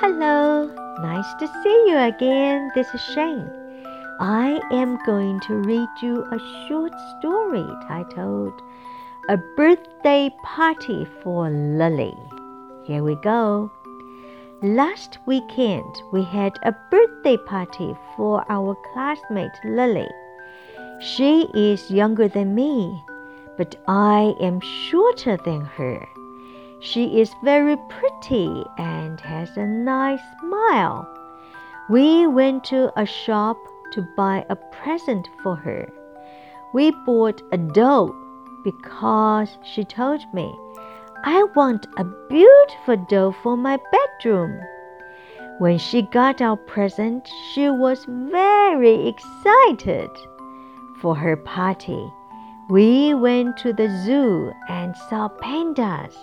Hello, nice to see you again. This is Shane. I am going to read you a short story titled A Birthday Party for Lily. Here we go. Last weekend, we had a birthday party for our classmate Lily. She is younger than me, but I am shorter than her. She is very pretty and has a nice smile. We went to a shop to buy a present for her. We bought a doll because she told me, I want a beautiful doll for my bedroom. When she got our present, she was very excited. For her party, we went to the zoo and saw pandas.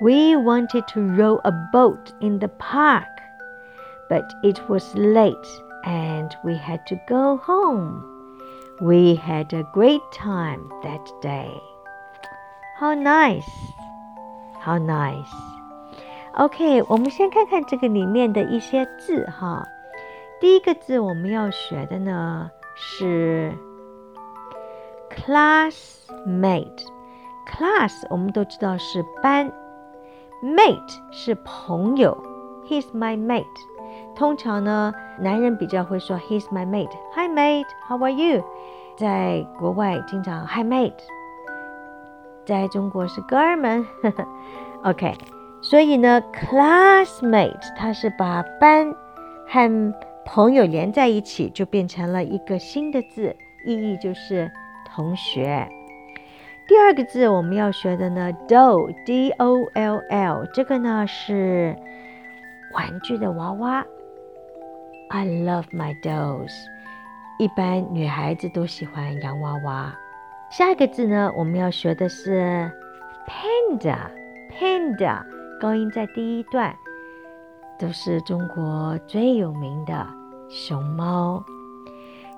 We wanted to row a boat in the park, but it was late and we had to go home. We had a great time that day. How nice! How nice! OK，我们先看看这个里面的一些字哈。第一个字我们要学的呢是 classmate。class 我们都知道是班 ，mate 是朋友，He's my mate。通常呢，男人比较会说 He's my mate。Hi mate, how are you？在国外经常 Hi mate，在中国是哥们。OK，所以呢，classmate 它是把班和朋友连在一起，就变成了一个新的字，意义就是同学。第二个字我们要学的呢，doll，d o l l，这个呢是玩具的娃娃。I love my dolls。一般女孩子都喜欢洋娃娃。下一个字呢，我们要学的是 panda，panda 高音在第一段，都是中国最有名的熊猫。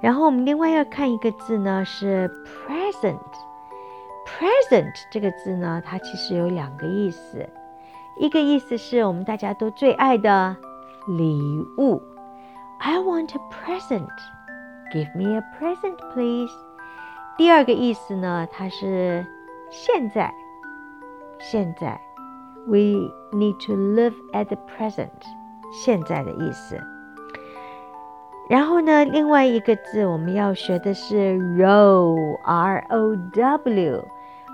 然后我们另外要看一个字呢，是 present present，present 这个字呢，它其实有两个意思，一个意思是我们大家都最爱的礼物。I want a present. Give me a present, please. 第二个意思呢，它是现在，现在，we need to live at the present，现在的意思。然后呢，另外一个字我们要学的是 row，r o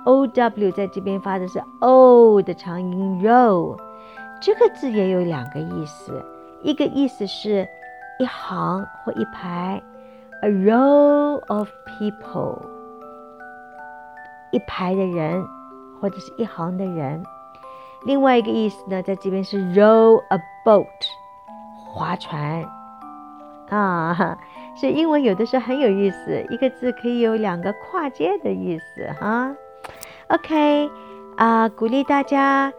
O W 在这边发的是 o 的长音 row，这个字也有两个意思，一个意思是。一行或一排，a row of people，一排的人或者是一行的人。另外一个意思呢，在这边是 row a boat，划船啊。所以英文有的时候很有意思，一个字可以有两个跨界的意思哈。OK，啊，鼓励大家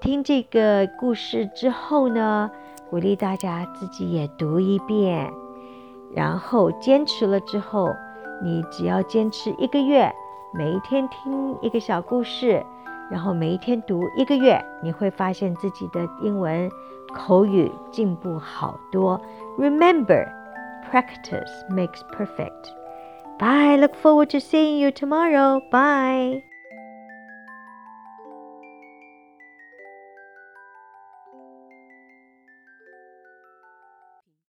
听这个故事之后呢。鼓励大家自己也读一遍，然后坚持了之后，你只要坚持一个月，每一天听一个小故事，然后每一天读一个月，你会发现自己的英文口语进步好多。Remember, practice makes perfect. Bye. Look forward to seeing you tomorrow. Bye.